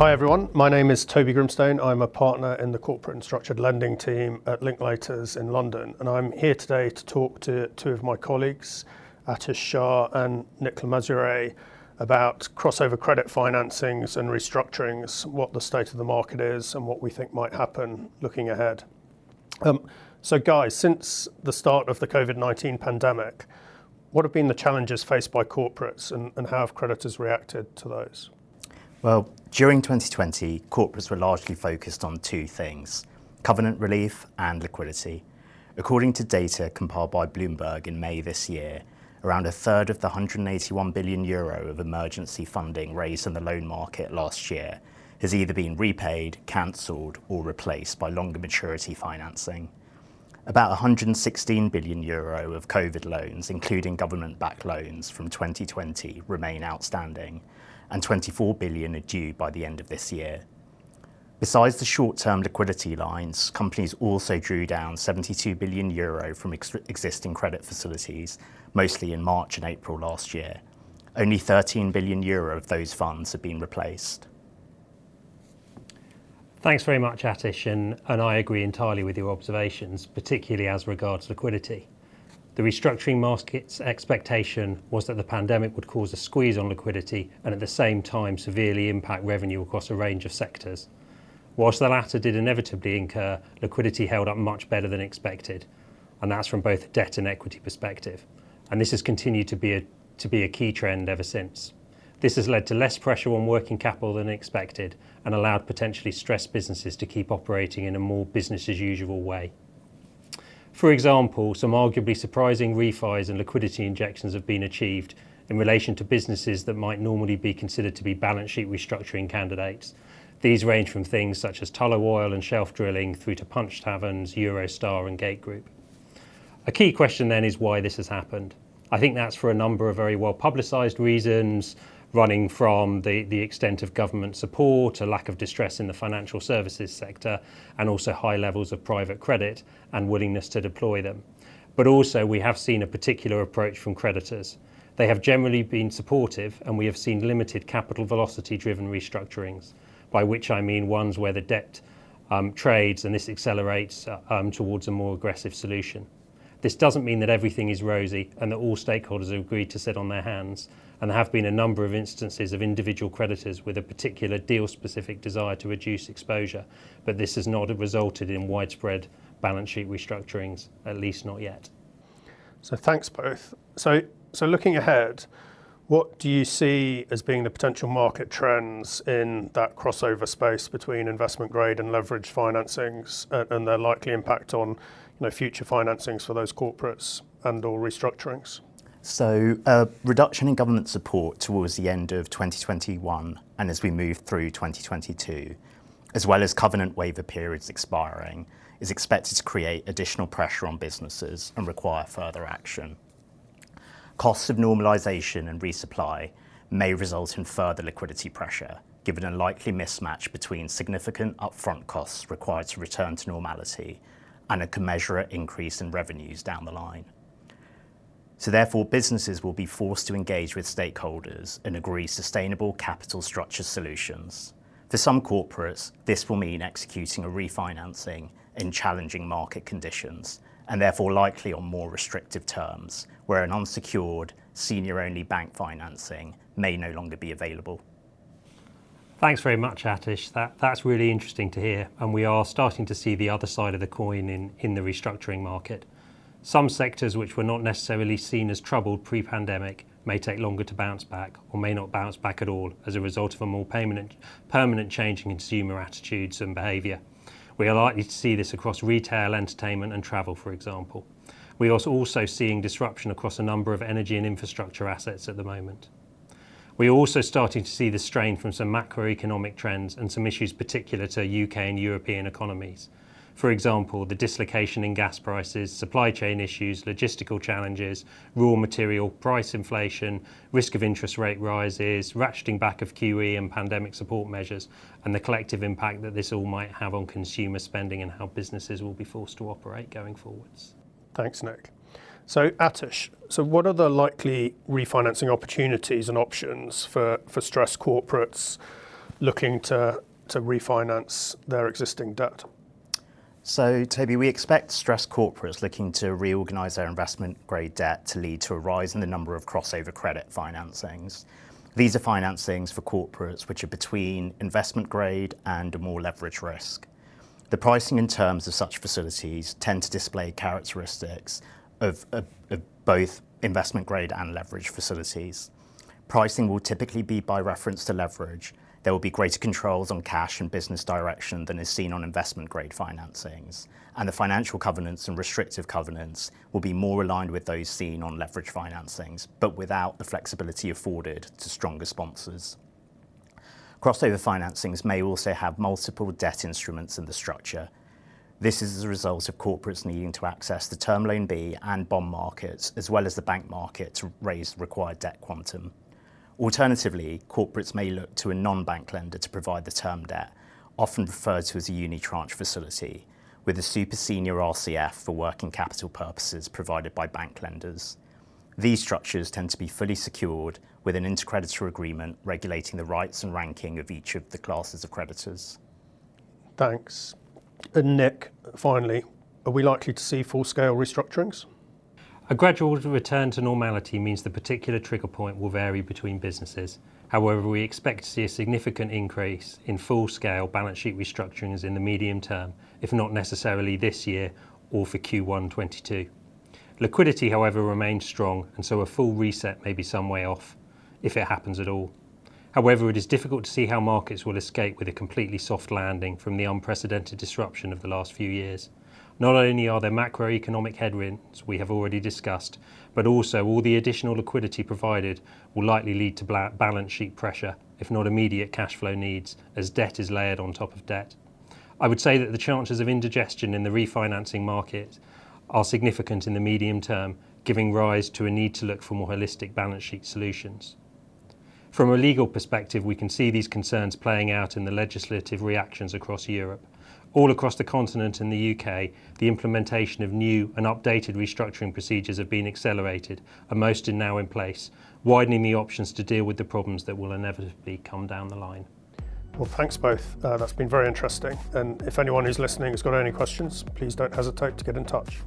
Hi, everyone. My name is Toby Grimstone. I'm a partner in the corporate and structured lending team at Linklaters in London, and I'm here today to talk to two of my colleagues, Atish Shah and Nick Le about crossover credit financings and restructurings, what the state of the market is, and what we think might happen looking ahead. Um, so guys, since the start of the COVID-19 pandemic, what have been the challenges faced by corporates, and how have creditors reacted to those? Well, during 2020, corporates were largely focused on two things: covenant relief and liquidity. According to data compiled by Bloomberg in May this year, around a third of the 181 billion euro of emergency funding raised in the loan market last year has either been repaid, canceled, or replaced by longer maturity financing. About 116 billion euro of COVID loans, including government-backed loans from 2020, remain outstanding, and 24 billion are due by the end of this year. Besides the short-term liquidity lines, companies also drew down 72 billion euro from existing credit facilities, mostly in March and April last year. Only 13 billion euro of those funds have been replaced. Thanks very much, Atish, and I agree entirely with your observations, particularly as regards liquidity. The restructuring market's expectation was that the pandemic would cause a squeeze on liquidity and, at the same time, severely impact revenue across a range of sectors. While the latter did inevitably incur, liquidity held up much better than expected, and that's from both debt and equity perspective, and this has continued to be a key trend ever since. This has led to less pressure on working capital than expected and allowed potentially stressed businesses to keep operating in a more business-as-usual way. For example, some arguably surprising refis and liquidity injections have been achieved in relation to businesses that might normally be considered to be balance sheet restructuring candidates. These range from things such as Tullow Oil and Shelf Drilling through to Punch Taverns, Eurostar, and Gate Group. A key question then is why this has happened. I think that's for a number of very well-publicized reasons, running from the the extent of government support, a lack of distress in the financial services sector, and also high levels of private credit and willingness to deploy them. But also, we have seen a particular approach from creditors. They have generally been supportive, and we have seen limited capital velocity-driven restructurings, by which I mean ones where the debt um, trades, and this accelerates uh, um, towards a more aggressive solution. This doesn't mean that everything is rosy and that all stakeholders have agreed to sit on their hands, and there have been a number of instances of individual creditors with a particular deal-specific desire to reduce exposure, but this has not resulted in widespread balance sheet restructurings, at least not yet. So thanks, both. So looking ahead, what do you see as being the potential market trends in that crossover space between investment grade and leveraged financings, and their likely impact on, you know, future financings for those corporates and/or restructurings? So, a reduction in government support towards the end of 2021, and as we move through 2022, as well as covenant waiver periods expiring, is expected to create additional pressure on businesses and require further action. Costs of normalization and resupply may result in further liquidity pressure, given a likely mismatch between significant upfront costs required to return to normality and a commensurate increase in revenues down the line. So therefore, businesses will be forced to engage with stakeholders and agree sustainable capital structure solutions. For some corporates, this will mean executing a refinancing in challenging market conditions, and therefore likely on more restrictive terms, where an unsecured, senior-only bank financing may no longer be available. Thanks very much, Atish. That's really interesting to hear, and we are starting to see the other side of the coin in the restructuring market. Some sectors which were not necessarily seen as troubled pre-pandemic may take longer to bounce back or may not bounce back at all as a result of a more permanent change in consumer attitudes and behavior. We are likely to see this across retail, entertainment, and travel, for example. We are also seeing disruption across a number of energy and infrastructure assets at the moment. We are also starting to see the strain from some macroeconomic trends and some issues particular to U.K. and European economies. For example, the dislocation in gas prices, supply chain issues, logistical challenges, raw material price inflation, risk of interest rate rises, ratcheting back of QE and pandemic support measures, and the collective impact that this all might have on consumer spending and how businesses will be forced to operate going forwards. Thanks, Nick. So, Atish, so what are the likely refinancing opportunities and options for stressed corporates looking to, to refinance their existing debt? So, Toby, we expect stressed corporates looking to reorganise their investment grade debt to lead to a rise in the number of crossover credit financings. These are financings for corporates which are between investment grade and a more leverage risk. The pricing and terms of such facilities tend to display characteristics of, of, of both investment grade and leverage facilities. Pricing will typically be by reference to leverage, there will be greater controls on cash and business direction than is seen on investment grade financings, and the financial covenants and restrictive covenants will be more aligned with those seen on leverage financings, but without the flexibility afforded to stronger sponsors. Crossover financings may also have multiple debt instruments in the structure. This is as a result of corporates needing to access the term loan B and bond markets, as well as the bank market to raise required debt quantum. Alternatively, corporates may look to a non-bank lender to provide the term debt, often referred to as a unitranche facility, with a super senior RCF for working capital purposes provided by bank lenders. These structures tend to be fully secured with an intercreditor agreement regulating the rights and ranking of each of the classes of creditors. Thanks. And Nick, finally, are we likely to see full-scale restructurings? A gradual return to normality means the particular trigger point will vary between businesses. However, we expect to see a significant increase in full-scale balance sheet restructurings in the medium term, if not necessarily this year or for Q1 22. Liquidity, however, remains strong, and so a full reset may be some way off, if it happens at all. However, it is difficult to see how markets will escape with a completely soft landing from the unprecedented disruption of the last few years. Not only are there macroeconomic headwinds we have already discussed, but also all the additional liquidity provided will likely lead to balance sheet pressure, if not immediate cash flow needs, as debt is layered on top of debt. I would say that the chances of indigestion in the refinancing market are significant in the medium term, giving rise to a need to look for more holistic balance sheet solutions. From a legal perspective, we can see these concerns playing out in the legislative reactions across Europe. All across the continent and the UK, the implementation of new and updated restructuring procedures have been accelerated, and most are now in place, widening the options to deal with the problems that will inevitably come down the line. Well, thanks both. Uh, that's been very interesting. And if anyone who's listening has got any questions, please don't hesitate to get in touch.